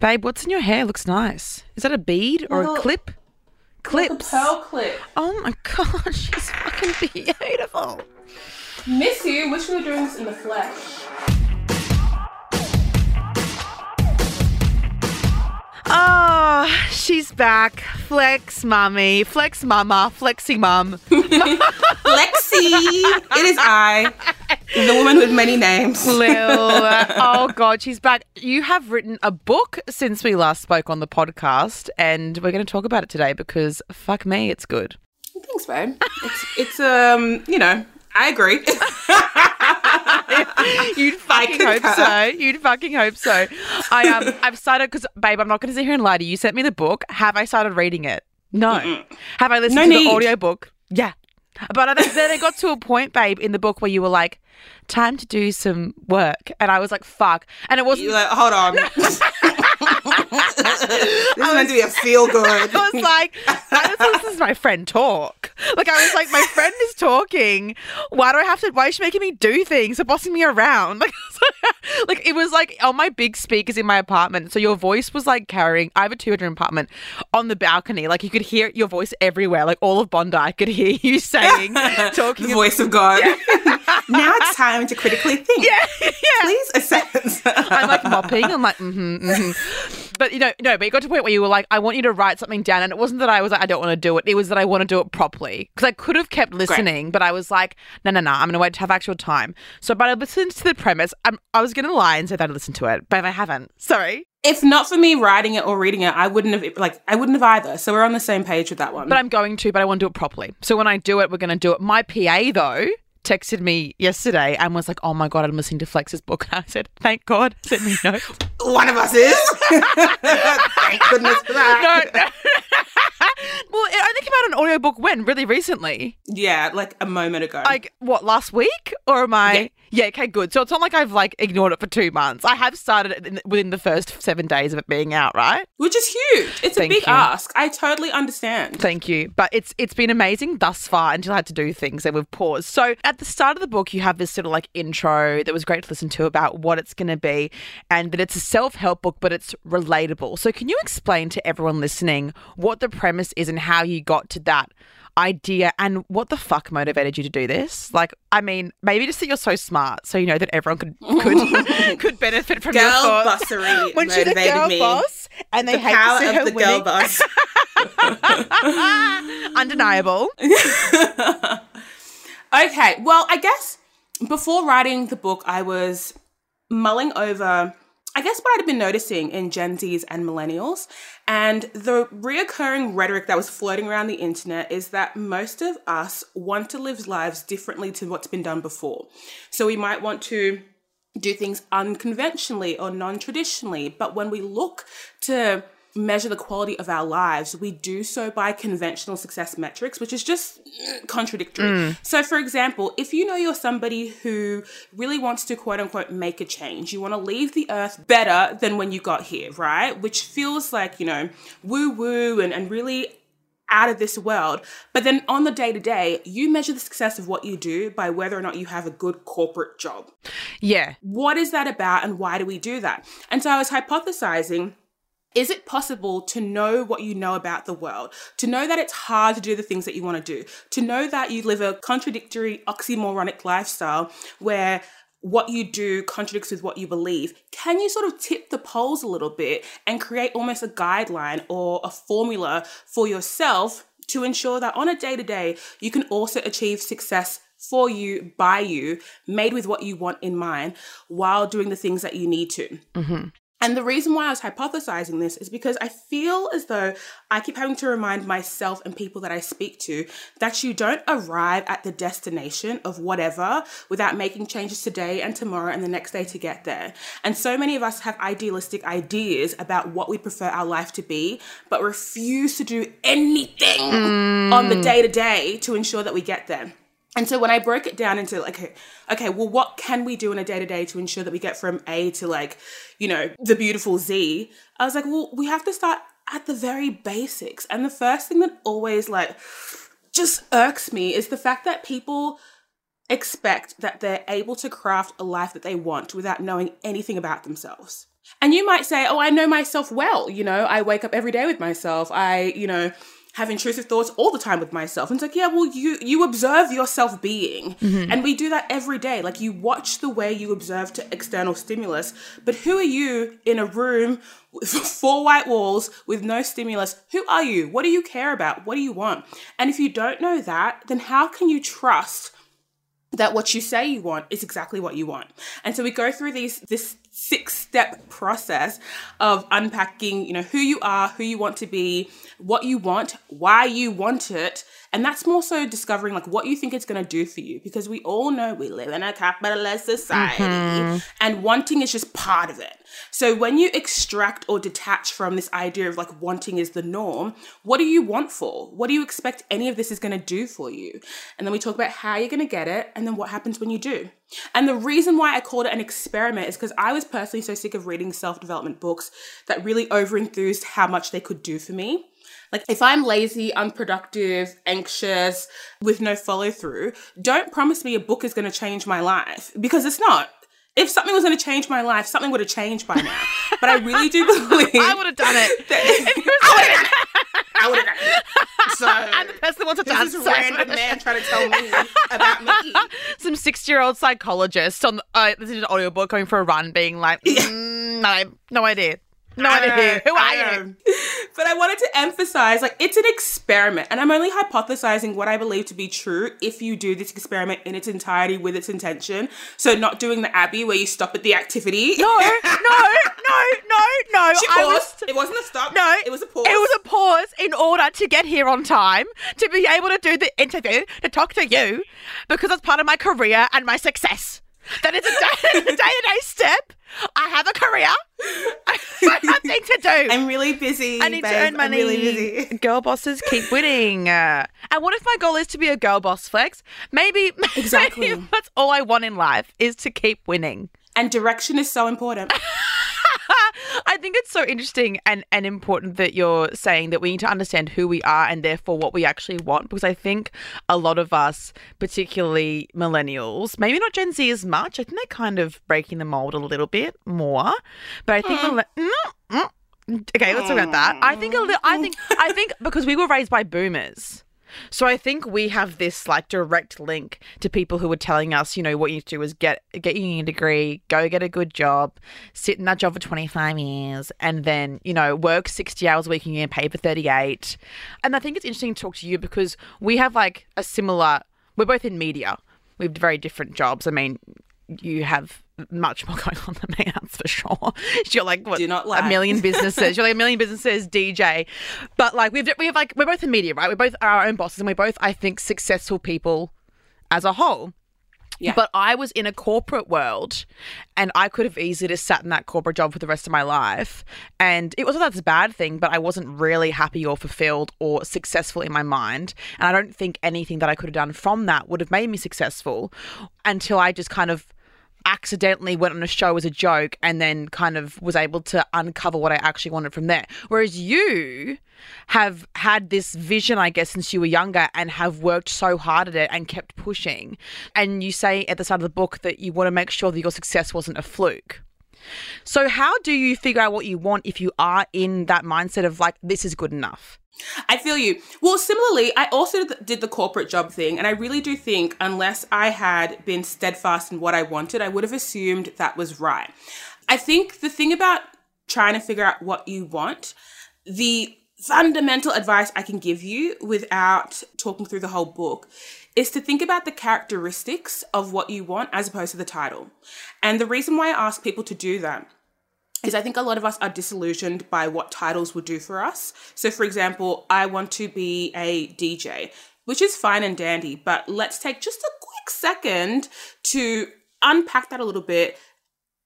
Babe, what's in your hair? Looks nice. Is that a bead or a clip? Clips. A pearl clip. Oh my god, she's fucking beautiful. Miss you. Wish we were doing this in the flesh. Oh, she's back. Flex mummy. Flex mama. Flexy mum. Lexi. it is I, the woman with many names. Lil. oh god, she's back. You have written a book since we last spoke on the podcast, and we're going to talk about it today because fuck me, it's good. Thanks, babe. It's it's um you know I agree. You'd fucking hope so. You'd fucking hope so. I um, I've started because, babe, I'm not going to sit here and lie to you. You sent me the book. Have I started reading it? No. Have I listened No to need. the audiobook? Yeah. But then then it got to a point, babe, in the book where you were like, "Time to do some work," and I was like, "Fuck!" And it wasn't. You're like, hold on. this is meant to be a feel good. I was like, I just listen to my friend talk. Like I was like, my friend is talking. Why do I have to? Why is she making me do things? Or bossing me around? Like, like it was like on my big speakers in my apartment. So your voice was like carrying. I have a two bedroom apartment on the balcony. Like you could hear your voice everywhere. Like all of Bondi could hear you saying, talking. the voice of God. Now it's time to critically think. yeah, yeah. Please assess. I'm like mopping. I'm like, mm-hmm, mm-hmm. But you know, no, but it got to a point where you were like, I want you to write something down. And it wasn't that I was like, I don't want to do it. It was that I want to do it properly. Because I could have kept listening, but I was like, no, no, no, I'm going to wait to have actual time. So, but I listened to the premise. I'm, I was going to lie and say that I listened to it, but I haven't. Sorry. if not for me writing it or reading it, I wouldn't have like I wouldn't have either. So we're on the same page with that one. But I'm going to, but I want to do it properly. So when I do it, we're going to do it. My PA, though, texted me yesterday and was like, oh my God, I'm listening to Flex's book. And I said, thank God. Send me a note. one of us is. Thank goodness for that. no, no. well, it only came out an audiobook when? Really recently? Yeah, like a moment ago. Like, what, last week? Or am I. Yeah. okay, good. So it's not like I've, like, ignored it for two months. I have started it within the first seven days of it being out, right? Which is huge. It's Thank a big you. ask. I totally understand. Thank you. But it's it's been amazing thus far until I had to do things and we've paused. So at the start of the book, you have this sort of like intro that was great to listen to about what it's going to be and that it's a self help book, but it's relatable. So can you explain to everyone listening what the premise is and how you got to that? Idea and what the fuck motivated you to do this like i mean maybe just that you're so smart so you know that everyone could could could benefit from your Girl thoughts bussery when she's a girl me. boss and they The hate power to see her of the winning. girl boss. undeniable Okay, well, I guess before writing the book, I was mulling over, I guess, what I'd been noticing in Gen Zs and millennials. And the reoccurring rhetoric that was floating around the internet is that most of us want to live lives differently to what's been done before. So we might want to do things unconventionally or non traditionally. But when we look to measure the quality of our lives, we do so by conventional success metrics, which is just mm, contradictory. So, for example, if you know you're somebody who really wants to quote unquote make a change, you want to leave the earth better than when you got here, right? Which feels like, you know, woo woo and, and really out of this world. But then on the day to day, you measure the success of what you do by whether or not you have a good corporate job. yeah What is that about and why do we do that? And so I was hypothesizing is it possible to know what you know about the world? To know that it's hard to do the things that you want to do? To know that you live a contradictory, oxymoronic lifestyle where what you do contradicts with what you believe? Can you sort of tip the poles a little bit and create almost a guideline or a formula for yourself to ensure that on a day to day, you can also achieve success for you, by you, made with what you want in mind while doing the things that you need to? Mm-hmm. And the reason why I was hypothesizing this is because I feel as though I keep having to remind myself and people that I speak to that you don't arrive at the destination of whatever without making changes today and tomorrow and the next day to get there. And so many of us have idealistic ideas about what we prefer our life to be, but refuse to do anything hmm. on the day to day to ensure that we get there. And so when I broke it down into like, okay, okay, well, what can we do in a day to day to ensure that we get from A to like, you know, the beautiful Z? I was like, well, we have to start at the very basics. And the first thing that always like just irks me is the fact that people expect that they're able to craft a life that they want without knowing anything about themselves. And you might say, Oh, I know myself well. You know, I wake up every day with myself. I, you know, have intrusive thoughts all the time with myself. And it's like, yeah, well, you you observe yourself being. Mm-hmm. And we do that every day. Like you watch the way you observe to external stimulus. But who are you in a room with four white walls with no stimulus? Who are you? What do you care about? What do you want? And if you don't know that, then how can you trust that what you say you want is exactly what you want. And so we go through these this six step process of unpacking, you know, who you are, who you want to be, what you want, why you want it, and that's more so discovering like what you think it's going to do for you because we all know we live in a capitalist society mm-hmm. and wanting is just part of it. So when you extract or detach from this idea of like wanting is the norm, what do you want for? What do you expect any of this is going to do for you? And then we talk about how you're going to get it and then what happens when you do. And the reason why I called it an experiment is because I was personally so sick of reading self development books that really overenthused how much they could do for me. Like, if I'm lazy, unproductive, anxious, with no follow through, don't promise me a book is going to change my life because it's not. If something was going to change my life, something would have changed by now. But I really do believe I would have done it. I would have done it. So I'm the person that wants to this dance. is a random man trying to tell me about me. Some 60 year old psychologist on the, uh, this is an audiobook going for a run, being like, mm, no, no idea. No idea. know, Who are I you? know. But I wanted to emphasize like it's an experiment, and I'm only hypothesizing what I believe to be true if you do this experiment in its entirety with its intention. So, not doing the Abbey where you stop at the activity. No, no, no, no, no. She paused. was- it wasn't a stop. No, it was a pause. It was a pause in order to get here on time, to be able to do the interview, to talk to you, because that's part of my career and my success. That is a day to day step. I have a career. I have things to do. I'm really busy. I need babe. to earn I'm money. really busy. Girl bosses keep winning. Uh, and what if my goal is to be a girl boss, Flex? Maybe, Exactly. maybe that's all I want in life is to keep winning. And direction is so important. I think it's so interesting and, and important that you're saying that we need to understand who we are and therefore what we actually want. Because I think a lot of us, particularly millennials, maybe not Gen Z as much, I think they're kind of breaking the mold a little bit more. But I think, millen- mm, mm. okay, let's talk about that. I think a little, I think, I think because we were raised by boomers. So I think we have this like direct link to people who were telling us, you know, what you need to do is get get your degree, go get a good job, sit in that job for 25 years, and then, you know, work 60 hours a week and paid for 38. And I think it's interesting to talk to you because we have like a similar we're both in media. We have very different jobs. I mean, you have much more going on than me, that's for sure. You're like what, a million businesses. You're like a million businesses, DJ. But like we've we have like we're both in media, right? We're both our own bosses, and we're both, I think, successful people as a whole. Yeah. But I was in a corporate world and I could have easily just sat in that corporate job for the rest of my life. And it wasn't that's a bad thing, but I wasn't really happy or fulfilled or successful in my mind. And I don't think anything that I could have done from that would have made me successful until I just kind of accidentally went on a show as a joke and then kind of was able to uncover what I actually wanted from there. Whereas you have had this vision, I guess, since you were younger and have worked so hard at it and kept pushing. And you say at the start of the book that you want to make sure that your success wasn't a fluke. So, how do you figure out what you want if you are in that mindset of like, this is good enough? I feel you. Well, similarly, I also did the corporate job thing, and I really do think unless I had been steadfast in what I wanted, I would have assumed that was right. I think the thing about trying to figure out what you want, the fundamental advice I can give you without talking through the whole book is to think about the characteristics of what you want as opposed to the title. And the reason why I ask people to do that is I think a lot of us are disillusioned by what titles will do for us. So, for example, I want to be a DJ, which is fine and dandy, but let's take just a quick second to unpack that a little bit.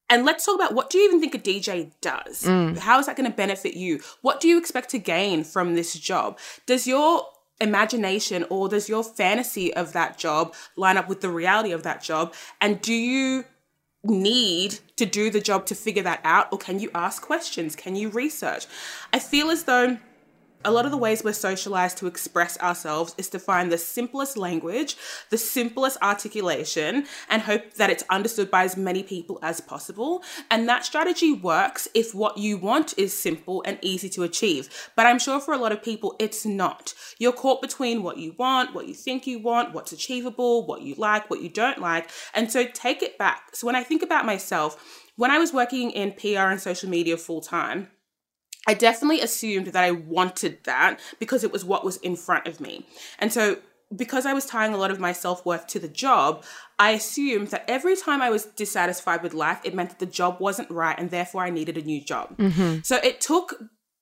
And let's talk about what do you even think a DJ does? Mm. How is that going to benefit you? What do you expect to gain from this job? Does your imagination or does your fantasy of that job line up with the reality of that job? And do you need to do the job to figure that out? Or can you ask questions? Can you research? I feel as though a lot of the ways we're socialized to express ourselves is to find the simplest language, the simplest articulation, and hope that it's understood by as many people as possible. And that strategy works if what you want is simple and easy to achieve. But I'm sure for a lot of people, it's not. You're caught between what you want, what you think you want, what's achievable, what you like, what you don't like. And so take it back. So when I think about myself, when I was working in PR and social media full time, I definitely assumed that I wanted that because it was what was in front of me. And so, because I was tying a lot of my self worth to the job, I assumed that every time I was dissatisfied with life, it meant that the job wasn't right and therefore I needed a new job. Mm-hmm. So, it took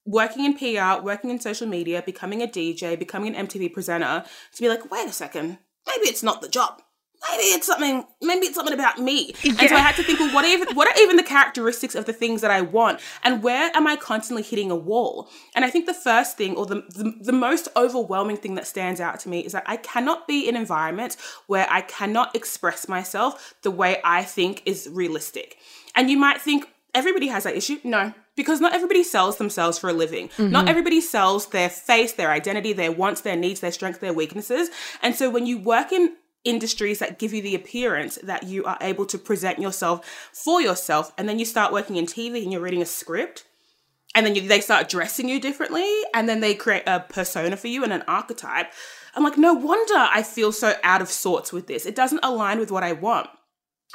working in PR, working in social media, becoming a DJ, becoming an MTV presenter to be like, wait a second, maybe it's not the job maybe it's something maybe it's something about me yeah. and so i had to think well what are even what are even the characteristics of the things that i want and where am i constantly hitting a wall and i think the first thing or the, the, the most overwhelming thing that stands out to me is that i cannot be in environments where i cannot express myself the way i think is realistic and you might think everybody has that issue no because not everybody sells themselves for a living. Mm-hmm. Not everybody sells their face, their identity, their wants, their needs, their strengths, their weaknesses. And so when you work in industries that give you the appearance that you are able to present yourself for yourself and then you start working in TV and you're reading a script and then you, they start dressing you differently and then they create a persona for you and an archetype. I'm like no wonder i feel so out of sorts with this. It doesn't align with what i want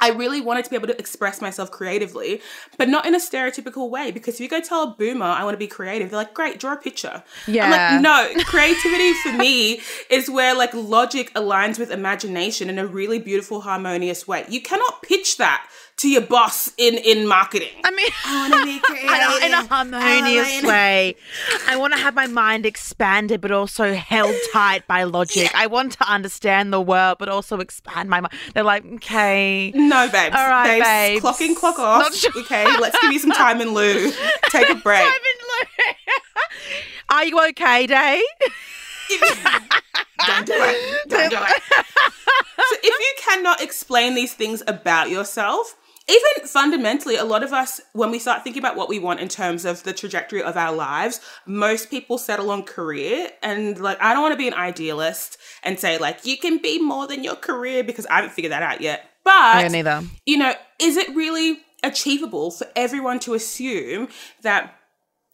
I really wanted to be able to express myself creatively, but not in a stereotypical way. Because if you go tell a boomer I want to be creative, they're like, great, draw a picture. Yeah. I'm like, no, creativity for me is where like logic aligns with imagination in a really beautiful, harmonious way. You cannot pitch that to your boss in in marketing. I mean, I want to be creative in a harmonious way. I want to have my mind expanded, but also held tight by logic. Yeah. I want to understand the world, but also expand my mind. They're like, okay, no, babes. All right, babes. babes. Clock in, clock off. Sure. Okay, let's give you some time in lieu. Take a break. time in lieu. Are you okay, Day? Don't do it. Don't do it. so if you cannot explain these things about yourself, even fundamentally, a lot of us, when we start thinking about what we want in terms of the trajectory of our lives, most people settle on career. And like, I don't want to be an idealist and say, like, you can be more than your career because I haven't figured that out yet. But, yeah, neither. you know, is it really achievable for everyone to assume that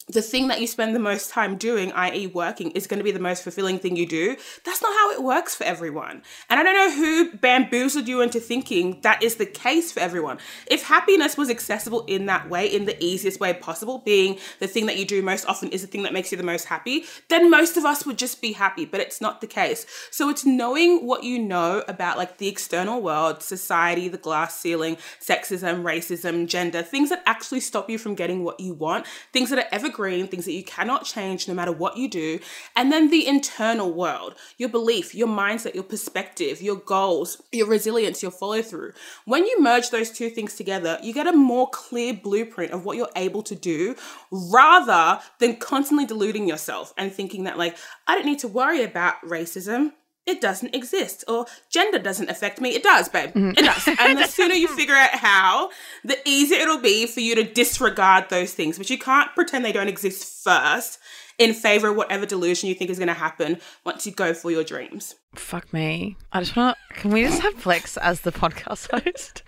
the thing that you spend the most time doing, i.e., working, is going to be the most fulfilling thing you do. That's not how it works for everyone. And I don't know who bamboozled you into thinking that is the case for everyone. If happiness was accessible in that way, in the easiest way possible, being the thing that you do most often is the thing that makes you the most happy, then most of us would just be happy. But it's not the case. So it's knowing what you know about like the external world, society, the glass ceiling, sexism, racism, gender, things that actually stop you from getting what you want, things that are ever evergreen, things that you cannot change no matter what you do. And then the internal world, your belief, your mindset, your perspective, your goals, your resilience, your follow through. When you merge those two things together, you get a more clear blueprint of what you're able to do rather than constantly deluding yourself and thinking that, like, I don't need to worry about racism it doesn't exist or gender doesn't affect me. It does babe. Mm-hmm. it does. And the sooner you figure out how the easier it'll be for you to disregard those things. But you can't pretend they don't exist first in favor of whatever delusion you think is going to happen once you go for your dreams. Fuck me. I just want to can we just have flex as the podcast host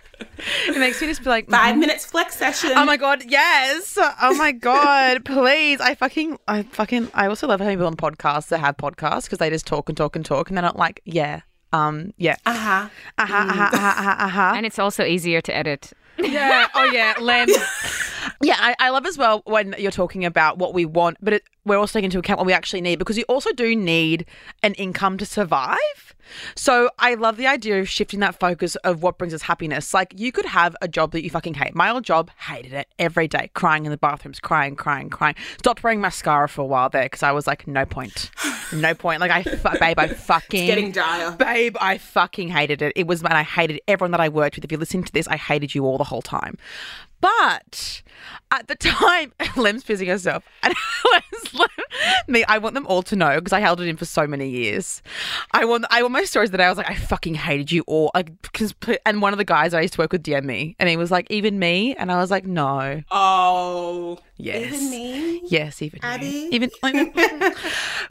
it makes me just be like 5 mm minutes flex session. Oh my god, yes. Oh my god, please. I fucking, I fucking, I also love having people on podcasts that have podcasts because they just talk and talk and talk and they're not like, yeah, um, yeah, uh huh, uh huh, uh huh, uh huh, uh huh, and it's also easier to edit. Yeah. Oh yeah, Lem. yeah, I, I love as well when you're talking about what we want, but it, we're also taking into account what we actually need because you also do need an income to survive. So I love the idea of shifting that focus of what brings us happiness. Like you could have a job that you fucking hate. My old job, hated it every day, crying in the bathrooms, crying, crying, crying. Stopped wearing mascara for a while there because I was like, no point, no point. Like I, babe, I fucking it's getting dire. Babe, I fucking hated it. It was, and I hated everyone that I worked with. If you're listening to this, I hated you all the whole time. But at the time, Lem's pissing herself. And Me, I want them all to know because I held it in for so many years. I want, I want my stories that I was like, I fucking hated you all. Like, and one of the guys I used to work with DM me, and he was like, even me, and I was like, no, Oh, yes, even me. yes, even you. Abby? even.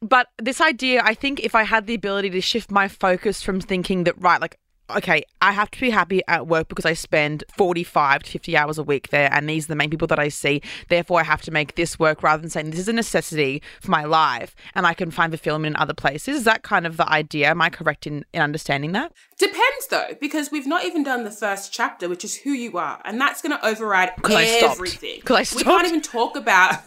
but this idea, I think, if I had the ability to shift my focus from thinking that right, like okay, I have to be happy at work because I spend 45 to 50 hours a week there and these are the main people that I see. Therefore, I have to make this work rather than saying this is a necessity for my life and I can find fulfillment in other places. Is that kind of the idea? Am I correct in, in understanding that? Depends though, because we've not even done the first chapter, which is who you are, and that's going to override I stopped. everything. I We can't even talk about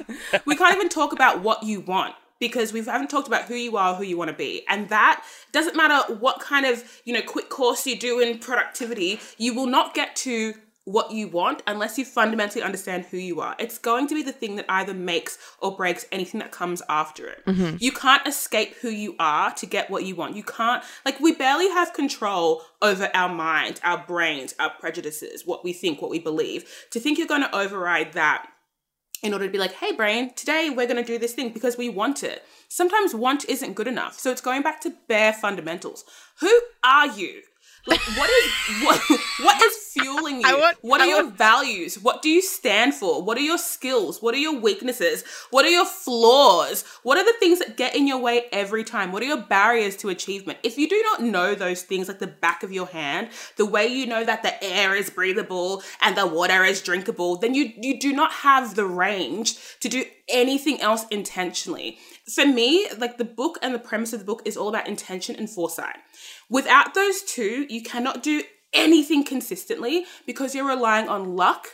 we can't even talk about what you want because we haven't talked about who you are, who you want to be, and that doesn't matter what kind of you know quick course you do in productivity, you will not get to what you want unless you fundamentally understand who you are. It's going to be the thing that either makes or breaks anything that comes after it. Mm-hmm. You can't escape who you are to get what you want. You can't, like, we barely have control over our mind, our brains, our prejudices, what we think, what we believe. To think you're going to override that in order to be like, hey, brain, today we're going to do this thing because we want it. Sometimes want isn't good enough. So it's going back to bare fundamentals. Who are you? Like, what is what what is fueling you? Want- what are I your want- values? What do you stand for? What are your skills? What are your weaknesses? What are your flaws? What are the things that get in your way every time? What are your barriers to achievement? If you do not know those things like the back of your hand, the way you know that the air is breathable and the water is drinkable, then you you do not have the range to do anything else intentionally. For me, like the book and the premise of the book is all about intention and foresight. Without those two, you cannot do anything consistently because you're relying on luck,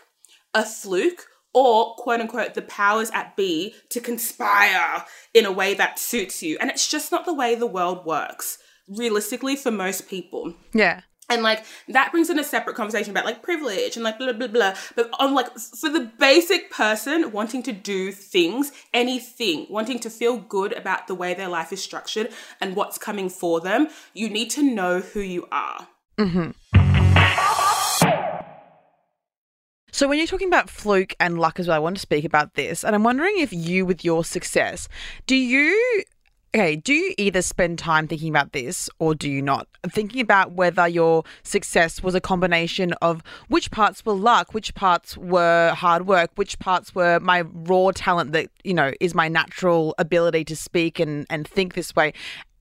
a fluke, or quote unquote the powers at B to conspire in a way that suits you. And it's just not the way the world works, realistically, for most people. Yeah. And like that brings in a separate conversation about like privilege and like blah blah blah. But on like for the basic person wanting to do things, anything, wanting to feel good about the way their life is structured and what's coming for them, you need to know who you are. Mm-hmm. So when you're talking about fluke and luck as well, I want to speak about this. And I'm wondering if you, with your success, do you okay, do you either spend time thinking about this or do you not? Thinking about whether your success was a combination of which parts were luck, which parts were hard work, which parts were my raw talent that, you know, is my natural ability to speak and, and think this way.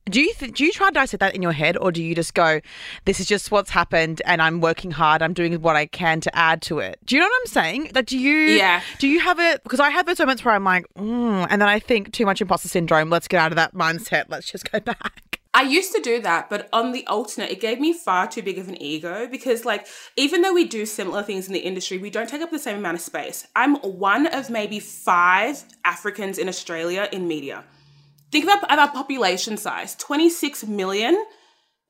Do you th- do you try to dissect that in your head, or do you just go, "This is just what's happened, and I'm working hard. I'm doing what I can to add to it." Do you know what I'm saying? That do you? Yeah. Do you have it? Because I have those moments where I'm like, mm, and then I think too much imposter syndrome. Let's get out of that mindset. Let's just go back. I used to do that, but on the alternate, it gave me far too big of an ego because, like, even though we do similar things in the industry, we don't take up the same amount of space. I'm one of maybe five Africans in Australia in media. Think about our population size 26 million,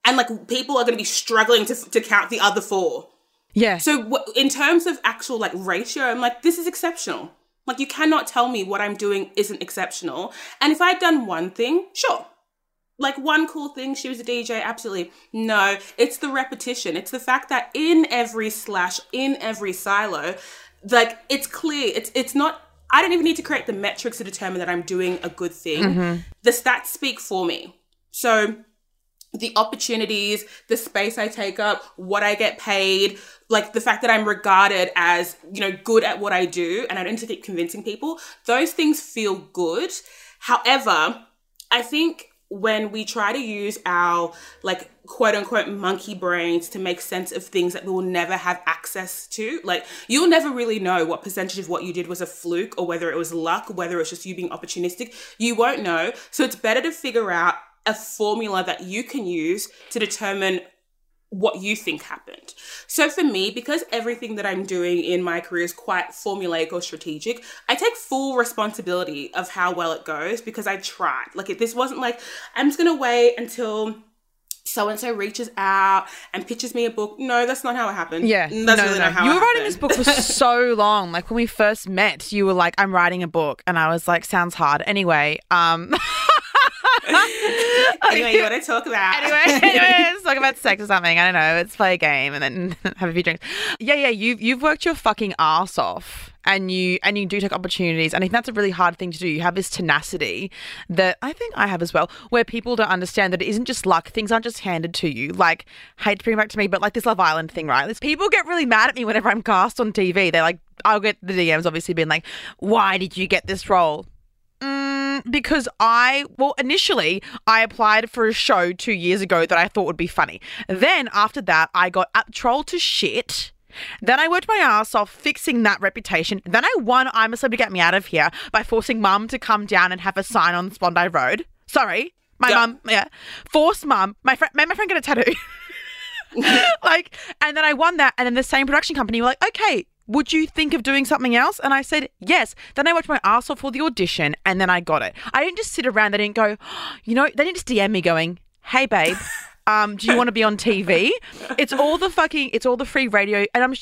and like, people are going to be struggling to, to count the other four. Yeah. So, wh- in terms of actual like ratio, I'm like, this is exceptional. Like, you cannot tell me what I'm doing isn't exceptional. And if I'd done one thing, sure. Like one cool thing, she was a DJ, absolutely. No, it's the repetition. It's the fact that in every slash, in every silo, like it's clear. It's it's not. I don't even need to create the metrics to determine that I'm doing a good thing. Mm-hmm. The stats speak for me. So the opportunities, the space I take up, what I get paid, like the fact that I'm regarded as, you know, good at what I do and I don't need to keep convincing people, those things feel good. However, I think when we try to use our like quote unquote monkey brains to make sense of things that we will never have access to, like you'll never really know what percentage of what you did was a fluke or whether it was luck, whether it's just you being opportunistic. You won't know. So it's better to figure out a formula that you can use to determine what you think happened. So for me, because everything that I'm doing in my career is quite formulaic or strategic, I take full responsibility of how well it goes because I tried. Like if this wasn't like I'm just gonna wait until so and so reaches out and pitches me a book. No, that's not how it happened. Yeah. that's no, really no, not how You were writing this book for so long. Like when we first met, you were like, I'm writing a book. And I was like, sounds hard. Anyway, um anyway, you want to talk about? anyway, anyway, let's talk about sex or something. I don't know. Let's play a game and then have a few drinks. Yeah, yeah. You've you've worked your fucking ass off. And you and you do take opportunities, and I think that's a really hard thing to do. You have this tenacity that I think I have as well, where people don't understand that it isn't just luck. Things aren't just handed to you. Like, hate to bring it back to me, but like this Love Island thing, right? This, people get really mad at me whenever I'm cast on TV. They're like, I'll get the DMs obviously being like, "Why did you get this role?" Mm, because I, well, initially I applied for a show two years ago that I thought would be funny. Then after that, I got up trolled to shit. Then I worked my ass off fixing that reputation. Then I won I'm a Celebrity Get Me Out of Here by forcing mum to come down and have a sign on Bondi Road. Sorry. My Yep. mum, yeah. Forced mum. My friend made my friend get a tattoo. like, and then I won that. And then the same production company were like, okay, would you think of doing something else? And I said, yes. Then I worked my ass off for the audition and then I got it. I didn't just sit around. They didn't go, you know, they didn't just DM me going, hey, babe. Um, do you want to be on TV? It's all the fucking, it's all the free radio, and I'm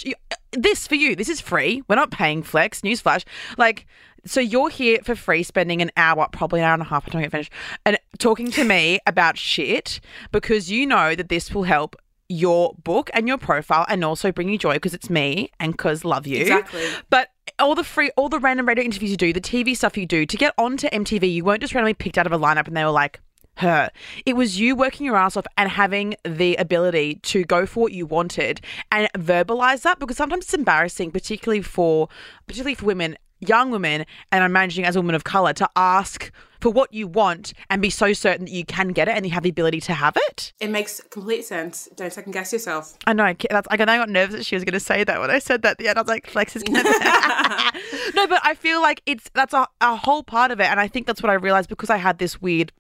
this for you. This is free. We're not paying Flex. Newsflash. Like, so you're here for free, spending an hour, probably an hour and a half. I don't get finished, and talking to me about shit because you know that this will help your book and your profile, and also bring you joy because it's me and because love you. Exactly. But all the free, all the random radio interviews you do, the TV stuff you do to get onto MTV, you weren't just randomly picked out of a lineup and they were like, her. It was you working your ass off and having the ability to go for what you wanted and verbalize that because sometimes it's embarrassing, particularly for particularly for women, young women, and I'm managing as a woman of color to ask for what you want and be so certain that you can get it and you have the ability to have it. It makes complete sense. Don't second guess yourself. I know. That's I got nervous that she was going to say that when I said that at the end. I was like, Flex is going to. no, but I feel like it's that's a, a whole part of it, and I think that's what I realized because I had this weird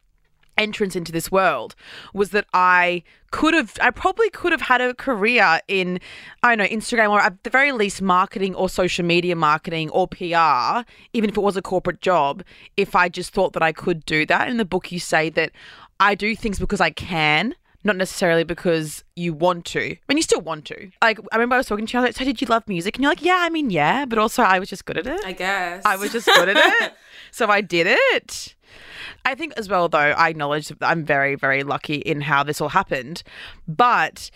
entrance into this world was that I could have I probably could have had a career in I don't know Instagram or at the very least marketing or social media marketing or PR even if it was a corporate job if I just thought that I could do that in the book you say that I do things because I can not necessarily because you want to. I mean, you still want to. Like, I remember I was talking to you, I was like, so did you love music? And you're like, yeah, I mean, yeah, but also I was just good at it. I guess. I was just good at it. So I did it. I think as well, though, I acknowledge that I'm very, very lucky in how this all happened. But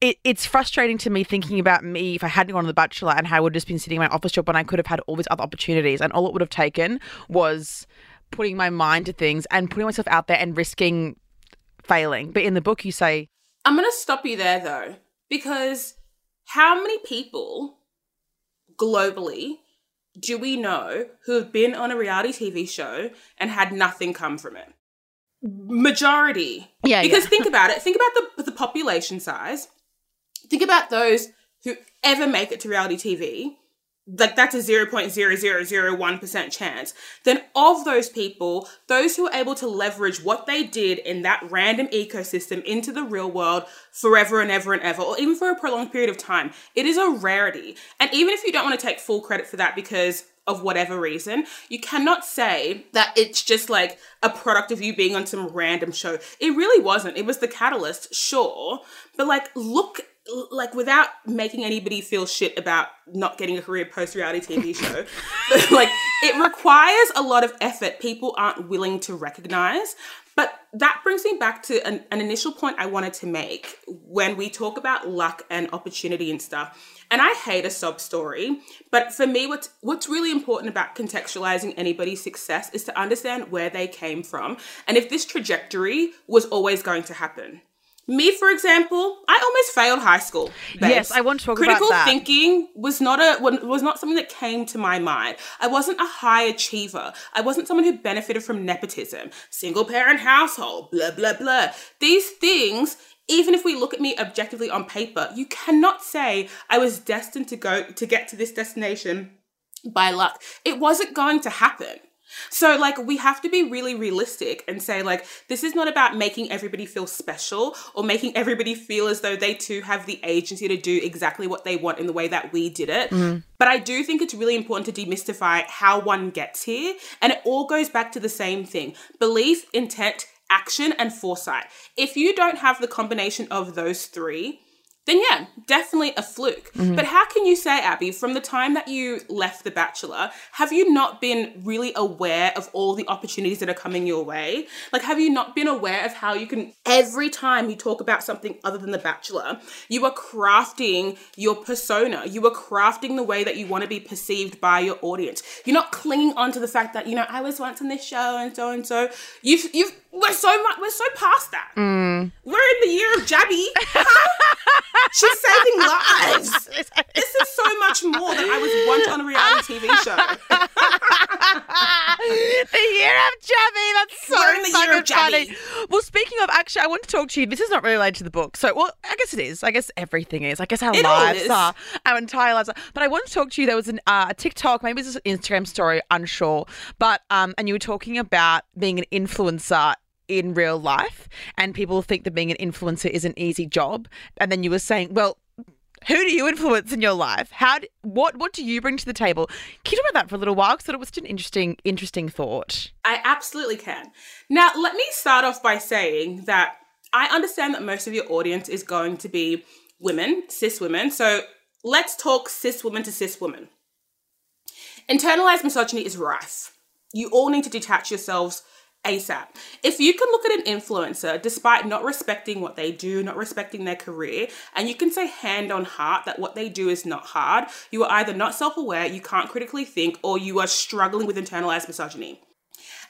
it, it's frustrating to me thinking about me if I hadn't gone on The Bachelor and how I would have just been sitting in my office job when I could have had all these other opportunities. And all it would have taken was putting my mind to things and putting myself out there and risking failing. But in the book, you say, I'm going to stop you there though, because how many people globally do we know who have been on a reality TV show and had nothing come from it? Majority. Yeah, Because yeah. think about it. Think about the, the population size. Think about those who ever make it to reality TV. Like that's a 0.0001% chance. Then of those people, those who are able to leverage what they did in that random ecosystem into the real world forever and ever and ever, or even for a prolonged period of time, it is a rarity. And even if you don't want to take full credit for that because of whatever reason, you cannot say that it's just like a product of you being on some random show. It really wasn't. It was the catalyst, sure. But like, look, like, without making anybody feel shit about not getting a career post reality TV show, but like, it requires a lot of effort people aren't willing to recognize. But that brings me back to an, an initial point I wanted to make when we talk about luck and opportunity and stuff. And I hate a sob story, but for me, what's what's really important about contextualizing anybody's success is to understand where they came from and if this trajectory was always going to happen. Me, for example, I almost failed high school. babes. Yes, I want to talk about that. Critical that. thinking was not a was not something that came to my mind. I wasn't a high achiever. I wasn't someone who benefited from nepotism, single parent household, blah blah blah. These things even if we look at me objectively on paper, you cannot say I was destined to go to get to this destination by luck. It wasn't going to happen. So, like, we have to be really realistic and say, like, this is not about making everybody feel special or making everybody feel as though they too have the agency to do exactly what they want in the way that we did it. Mm-hmm. But I do think it's really important to demystify how one gets here. And it all goes back to the same thing belief, intent, action, and foresight. If you don't have the combination of those three, then yeah, definitely a fluke. Mm-hmm. But how can you say, Abby, from the time that you left The Bachelor, have you not been really aware of all the opportunities that are coming your way? Like, have you not been aware of how you can, every time you talk about something other than The Bachelor, you are crafting your persona, you are crafting the way that you want to be perceived by your audience. You're not clinging on to the fact that, you know, I was once on this show and so and so. You've, you've, we're so much, we're so past that. We're in the year of Jabby. She's saving lives. This is so much more than I was once on a reality TV show. the year of Jabby. That's so We're in the year of Jabby. funny. Well, speaking of, actually, I want to talk to you. This is not really related to the book. So, well, I guess it is. I guess everything is. I guess our It lives are. Our entire lives are. But I want to talk to you. There was an, uh, a TikTok, maybe it was an Instagram story, unsure. But, um, and you were talking about being an influencer in real life and people think that being an influencer is an easy job and then you were saying well who do you influence in your life? How? Do, what? What do you bring to the table? Can you talk about that for a little while? Because I thought it was an interesting, interesting thought. I absolutely can. Now, let me start off by saying that I understand that most of your audience is going to be women, cis women. So let's talk cis women to cis women. Internalized misogyny is rife. You all need to detach yourselves ASAP. If you can look at an influencer, despite not respecting what they do, not respecting their career, and you can say hand on heart that what they do is not hard, you are either not self aware, you can't critically think, or you are struggling with internalized misogyny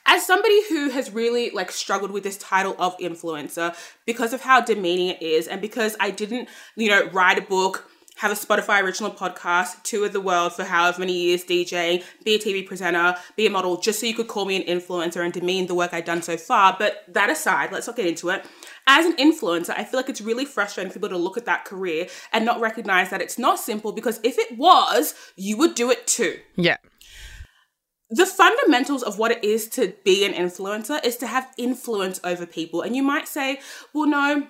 as somebody who has really like struggled with this title of influencer because of how demeaning it is and because I didn't, you know, write a book, have a Spotify original podcast, tour the world for however many years DJing, be a TV presenter, be a model, just so you could call me an influencer and demean the work I've done so far. But that aside, let's not get into it. As an influencer, I feel like it's really frustrating for people to look at that career and not recognize that it's not simple because if it was, you would do it too Yeah. the fundamentals of what it is to be an influencer is to have influence over people. And you might say, well, no,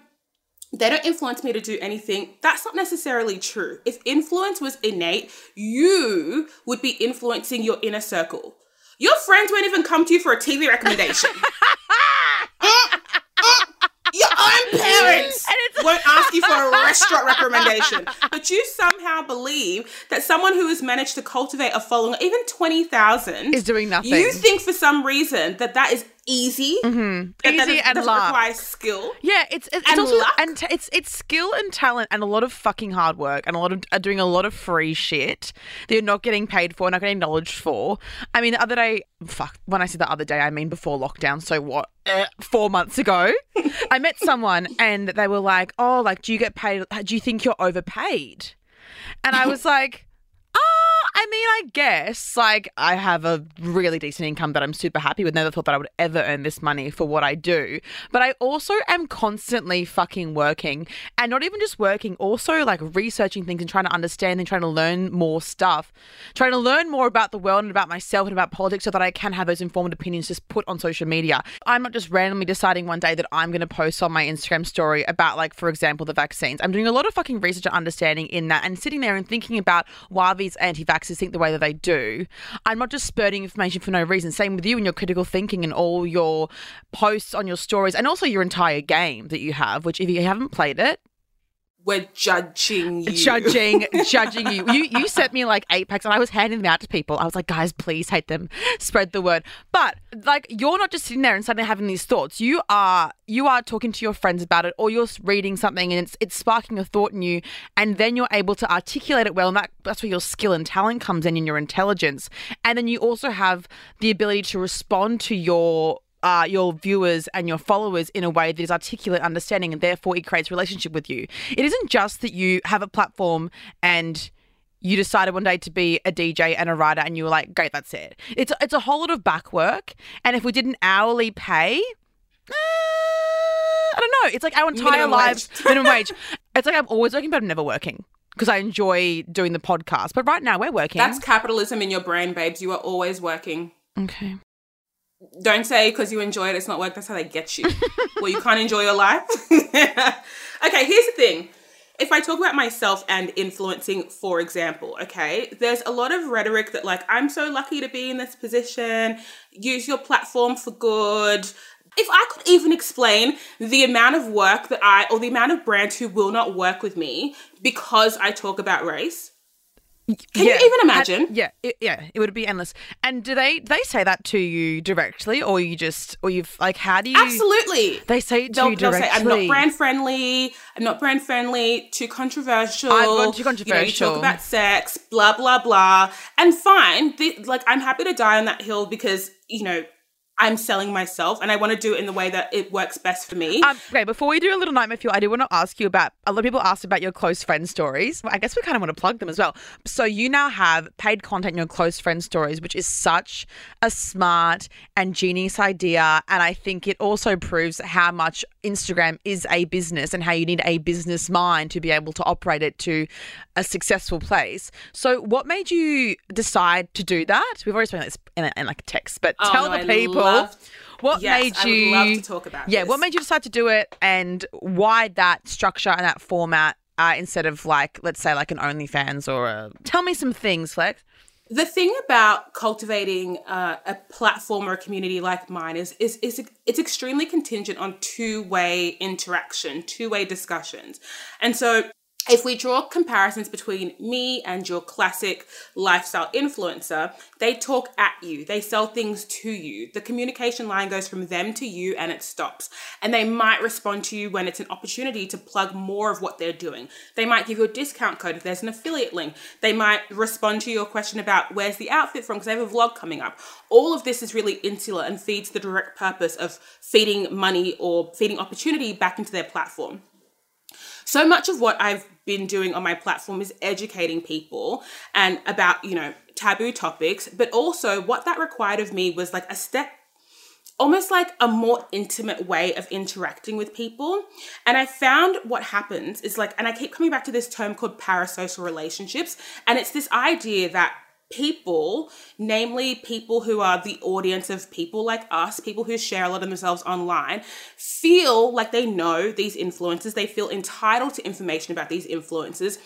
they don't influence me to do anything. That's not necessarily true. If influence was innate, you would be influencing your inner circle. Your friends won't even come to you for a TV recommendation. Mm, mm. Your own parents won't ask you for a restaurant recommendation. But you somehow believe that someone who has managed to cultivate a following, even 20,000, Is doing nothing. you think for some reason that that is easy, Mm-hmm. Easy and luck. require skill. Yeah, it's it's, And it's also luck. and t- it's it's skill and talent and a lot of fucking hard work and a lot of uh, doing a lot of free shit that you're not getting paid for, not getting acknowledged for. I mean, the other day, fuck, when I said the other day, I mean before lockdown. So what? Eh, Four months ago, I met someone and they were like, "Oh, like, do you get paid? Do you think you're overpaid?" And I was like. "Ah, I mean, I guess like I have a really decent income that I'm super happy with. Never thought that I would ever earn this money for what I do. But I also am constantly fucking working and not even just working, also like researching things and trying to understand and trying to learn more stuff, trying to learn more about the world and about myself and about politics so that I can have those informed opinions just put on social media. I'm not just randomly deciding one day that I'm going to post on my Instagram story about, like, for example, the vaccines. I'm doing a lot of fucking research and understanding in that and sitting there and thinking about why these anti vaxxers think the way that they do. I'm not just spurting information for no reason. Same with you and your critical thinking and all your posts on your stories and also your entire game that you have, which if you haven't played it, We're judging you. judging, judging you. You you sent me like eight packs, and I was handing them out to people. I was like, guys, please hate them, spread the word. But like, you're not just sitting there and suddenly having these thoughts. You are you are talking to your friends about it, or you're reading something and it's it's sparking a thought in you, and then you're able to articulate it well, and that that's where your skill and talent comes in, and your intelligence, and then you also have the ability to respond to your uh, your viewers and your followers in a way that is articulate, understanding, and therefore it creates relationship with you. It isn't just that you have a platform and you decided one day to be a DJ and a writer, and you were like, "Great, that's it." It's it's a whole lot of back work, and if we did an hourly pay. uh, I don't know. It's like our entire Minimum lives wage. minimum wage. It's like I'm always working, but I'm never working because I enjoy doing the podcast. But right now we're working. That's capitalism in your brain, babes. You are always working. okay. Don't say because you enjoy it, it's not work. That's how they get you. well, you can't enjoy your life. okay, here's the thing. If I talk about myself and influencing, for example, okay, there's a lot of rhetoric that, like, I'm so lucky to be in this position, use your platform for good. if I could even explain the amount of work that I, or the amount of brands who will not work with me because I talk about race, can Yeah. you even imagine? Yeah, it, yeah, it would be endless. And do they they say that to you directly, or you just, or you've like, how do you? Absolutely. They say it to you directly. say, I'm not brand friendly, I'm not brand friendly, too controversial. Gone too You, know, you talk about sex, blah, blah, blah. And fine, the, like, I'm happy to die on that hill because, you know, I'm selling myself and I want to do it in the way that it works best for me. Um, okay, before we do a little nightmare fuel, I do want to ask you about a lot of people asked about your close friend stories. I guess we kind of want to plug them as well. So you now have paid content in your close friend stories, which is such a smart and genius idea. And I think it also proves how much Instagram is a business and how you need a business mind to be able to operate it to a successful place. So what made you decide to do that? We've already spoken this in, in like text, but Oh, tell the I people loved- what Yes, made I would you love to talk about yeah this. what made you decide to do it and why that structure and that format uh, instead of like let's say like an OnlyFans or a tell me some things Flex the thing about cultivating uh, a platform or a community like mine is, is is it's extremely contingent on two way interaction, two way discussions, and so. If we draw comparisons between me and your classic lifestyle influencer, they talk at you, they sell things to you. The communication line goes from them to you and it stops. And they might respond to you when it's an opportunity to plug more of what they're doing. They might give you a discount code if there's an affiliate link. They might respond to your question about where's the outfit from because they have a vlog coming up. All of this is really insular and feeds the direct purpose of feeding money or feeding opportunity back into their platform. So much of what I've been doing on my platform is educating people and about, you know, taboo topics, but also what that required of me was like a step almost like a more intimate way of interacting with people. And I found what happens is like, and I keep coming back to this term called parasocial relationships. And it's this idea that people, namely people who are the audience of people like us, people who share a lot of themselves online, feel like they know these influences. They feel entitled to information about these influences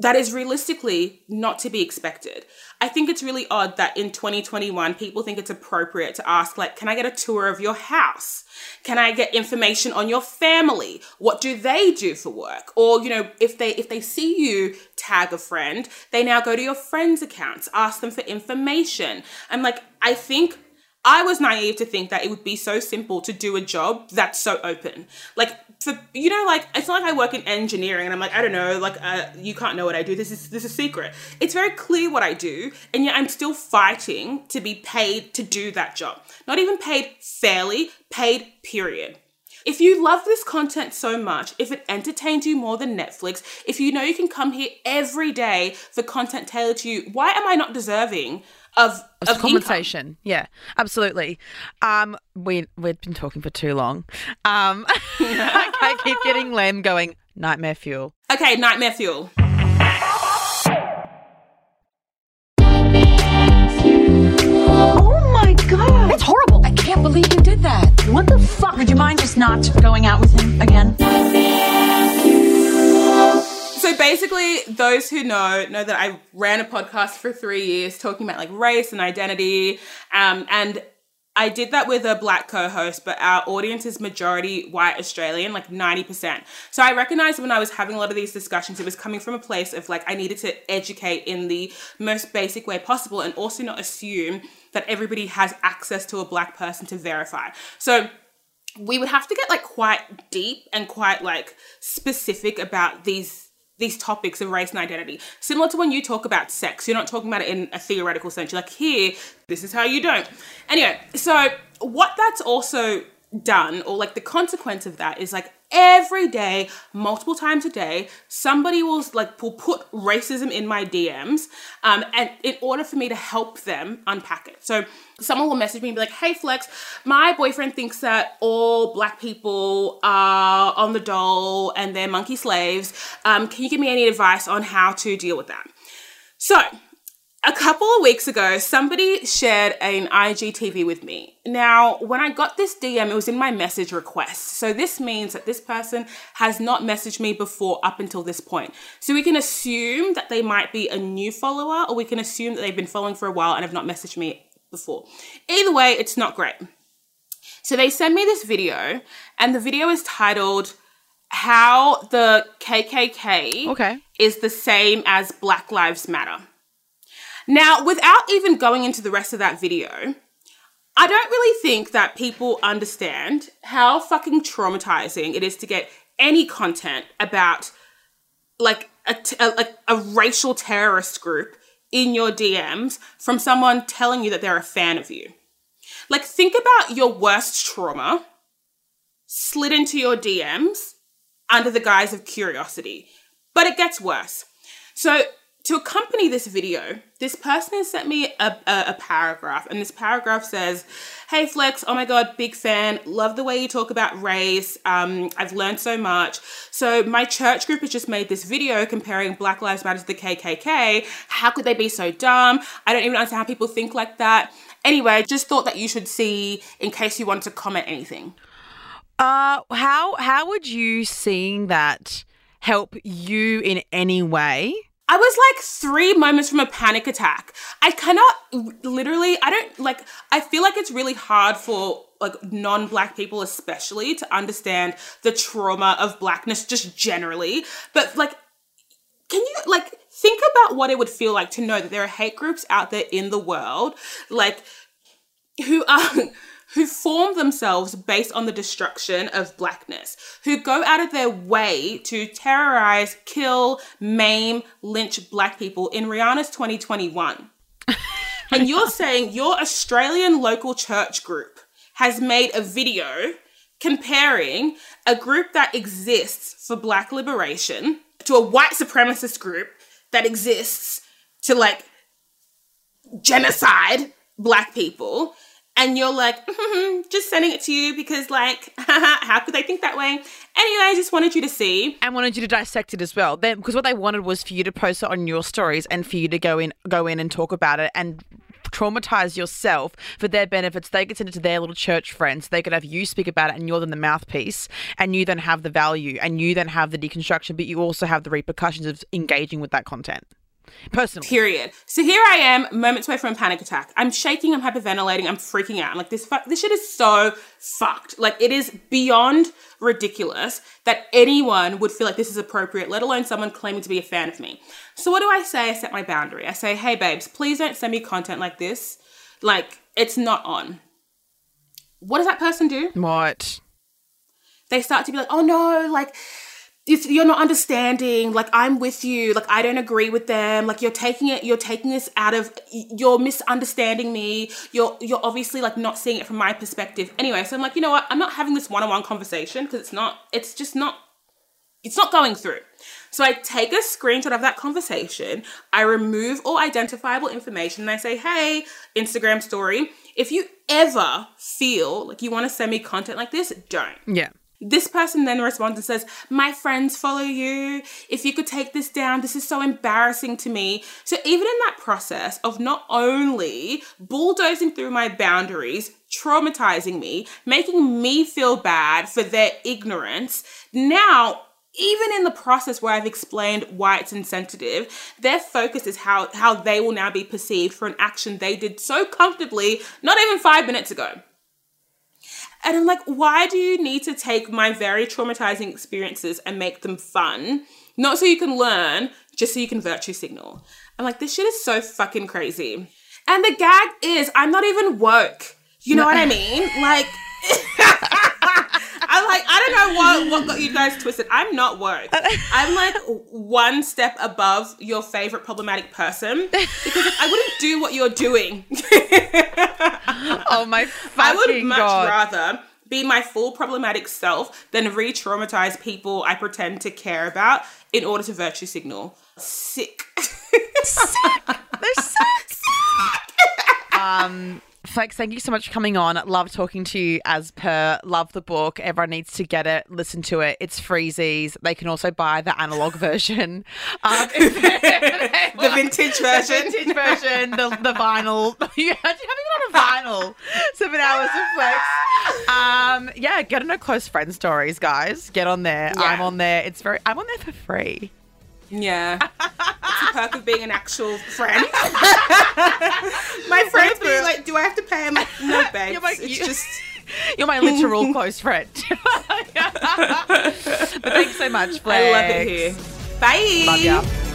that is realistically not to be expected. I think it's really odd that in 2021 people think it's appropriate to ask like can I get a tour of your house? Can I get information on your family? What do they do for work? Or you know, if they if they see you tag a friend, they now go to your friends' accounts, ask them for information. I'm like I think I was naive to think that it would be so simple to do a job that's so open. Like for you know, like it's not like I work in engineering and I'm like I don't know, like uh, you can't know what I do. This is this is a secret. It's very clear what I do, and yet I'm still fighting to be paid to do that job. Not even paid fairly, paid. Period. If you love this content so much, if it entertains you more than Netflix, if you know you can come here every day for content tailored to you, why am I not deserving of of income? compensation yeah absolutely um we we've been talking for too long um I keep getting Lem going nightmare fuel Okay, nightmare fuel. Oh my god! That's horrible. I can't believe you did that. What the fuck? Would you mind just not going out with him again? So basically, those who know know that I ran a podcast for three years talking about like race and identity, um, and I did that with a black co-host, but our audience is majority white Australian, like ninety percent. So I recognized when I was having a lot of these discussions, it was coming from a place of like I needed to educate in the most basic way possible, and also not assume that everybody has access to a black person to verify. So we would have to get like quite deep and quite like specific about these these topics of race and identity. Similar to when you talk about sex, you're not talking about it in a theoretical sense. You're like, here, this is how you don't. Anyway, so what that's also done, or like the consequence of that, is like every day, multiple times a day, somebody will like will put racism in my DMs, um, and in order for me to help them unpack it. So someone will message me and be like, "Hey Flex, my boyfriend thinks that all black people are on the dole and they're monkey slaves. Um, can you give me any advice on how to deal with that?" So a couple of weeks ago, somebody shared an IGTV with me. Now, when I got this DM, it was in my message request. So this means that this person has not messaged me before up until this point. So we can assume that they might be a new follower, or we can assume that they've been following for a while and have not messaged me before. Either way, it's not great. So they send me this video, and the video is titled How the KKK Okay. is the same as Black Lives Matter. Now, without even going into the rest of that video, I don't really think that people understand how fucking traumatizing it is to get any content about like a, like a racial terrorist group in your DMs from someone telling you that they're a fan of you. Like, think about your worst trauma slid into your DMs under the guise of curiosity. But it gets worse. So, to accompany this video, this person has sent me a, a, a, paragraph, and this paragraph says, Hey Flex, oh my god, big fan. Love the way you talk about race. Um, I've learned so much. So, my church group has just made this video comparing Black Lives Matter to the KKK. How could they be so dumb? I don't even understand how people think like that. Anyway, just thought that you should see in case you want to comment anything. Uh, how how would you seeing that help you in any way? I was like three moments from a panic attack. I cannot literally, I don't like, I feel like it's really hard for like non black people, especially, to understand the trauma of blackness just generally. But like, can you like think about what it would feel like to know that there are hate groups out there in the world, like, who are who form themselves based on the destruction of blackness, who go out of their way to terrorize, kill, maim, lynch black people in Rihanna's 2021. and you're saying your Australian local church group has made a video comparing a group that exists for black liberation to a white supremacist group that exists to like genocide black people and you're like, mm-hmm, just sending it to you because, like, how could they think that way? Anyway, I just wanted you to see and wanted you to dissect it as well. Then, because what they wanted was for you to post it on your stories and for you to go in, go in and talk about it and traumatize yourself for their benefits. They could send it to their little church friends. They could have you speak about it, and you're then the mouthpiece, and you then have the value, and you then have the deconstruction, but you also have the repercussions of engaging with that content personally. Period. So here I am, moments away from a panic attack. I'm shaking, I'm hyperventilating, I'm freaking out. I'm like, this fuck, this shit is so fucked. Like, it is beyond ridiculous that anyone would feel like this is appropriate, let alone someone claiming to be a fan of me. So what do I say? I set my boundary. I say, hey babes, please don't send me content like this. Like, it's not on. What does that person do? What? They start to be like, oh no, like you're not understanding like i'm with you like i don't agree with them like you're taking it you're taking this out of you're misunderstanding me you're you're obviously like not seeing it from my perspective. Anyway so i'm like you know what i'm not having this one-on-one conversation because it's not it's just not it's not going through. So i take a screenshot of that conversation i remove all identifiable information and i say hey instagram story if you ever feel like you want to send me content like this don't. Yeah. This person then responds and says, My friends follow you. If you could take this down, this is so embarrassing to me. So, even in that process of not only bulldozing through my boundaries, traumatizing me, making me feel bad for their ignorance, now even in the process where I've explained why it's insensitive, their focus is how, how they will now be perceived for an action they did so comfortably not even five minutes ago. And I'm like, why do you need to take my very traumatizing experiences and make them fun? Not so you can learn, just so you can virtue signal. I'm like, this shit is so fucking crazy. And the gag is, I'm not even woke. You know what I mean? Like, I'm like, I don't know what, what got you guys twisted. I'm not woke. I'm like one step above your favorite problematic person because I wouldn't do what you're doing. Oh my I would much god. rather be my full problematic self than re traumatize people I pretend to care about in order to virtue signal. Sick. Sick. They're sick. um, Flex, thank you so much for coming on. Love talking to you as per. Love the book. Everyone needs to get it, listen to it. It's freezies. They can also buy the analog version. Um, the vintage version. vintage version, the, the vinyl. you having it on a vinyl. Seven hours of flex. Um, yeah, get on a close friend stories, guys. Get on there. Yeah. I'm on there. It's very. I'm on there for free. Yeah. It's the perk of being an actual friend. My friends being like, do I have to pay? I'm like, no, babes. You're like, it's you- just You're my literal close friend. but thanks so much, Flex. I love it here. Bye. Love ya.